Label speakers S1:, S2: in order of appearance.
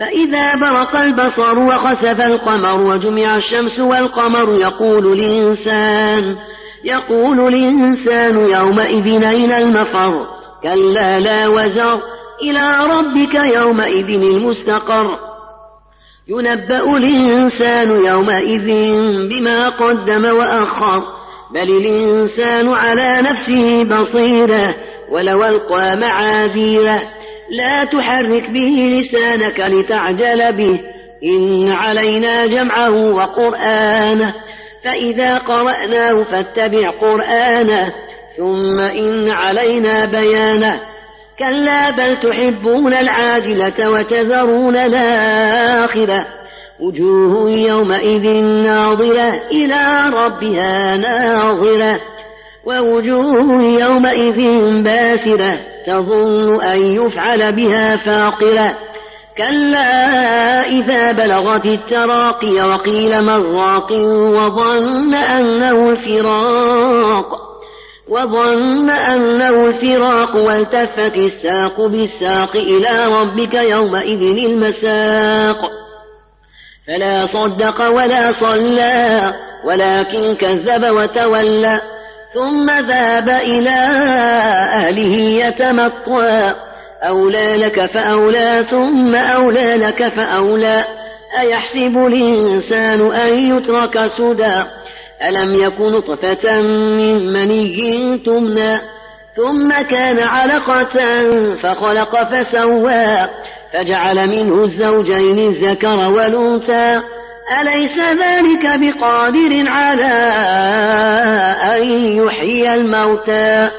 S1: فإذا برق البصر وخسف القمر وجمع الشمس والقمر يقول الإنسان يقول الإنسان يومئذ أين المفر؟ كلا لا وزر. إلى ربك يومئذ المستقر. ينبأ الإنسان يومئذ بما قدم وأخر. بل الإنسان على نفسه بصيرة ولو ألقى معاذيره. لا تحرك به لسانك لتعجل به. إن علينا جمعه وقرآنه. فإذا قرأناه فاتبع قرآنه. ثم إن علينا بيانه. كلا بل تحبون العاجلة وتذرون الآخرة. وجوه يومئذ ناظرة إلى ربها ناظرة. ووجوه يومئذ باسرة تظن أن يفعل بها فاقرة. كلا إذا بلغت التراقي وقيل من راق وظن أنه الفراق. وظن أنه الفراق والتفت الساق بالساق إلى ربك يومئذ المساق. فلا صدق ولا صلى ولكن كذب وتولى. ثم ذهب إلى أهله يتمطى أولى لك فأولى ثم أولى لك فأولى. أيحسب الإنسان أن يترك سدى؟ ألم يكن طفة من مني تمنى؟ ثم كان علقة فخلق فسوى. فجعل منه الزوجين الذكر والأنثى. أليس ذلك بقادر على يحيي الموتى.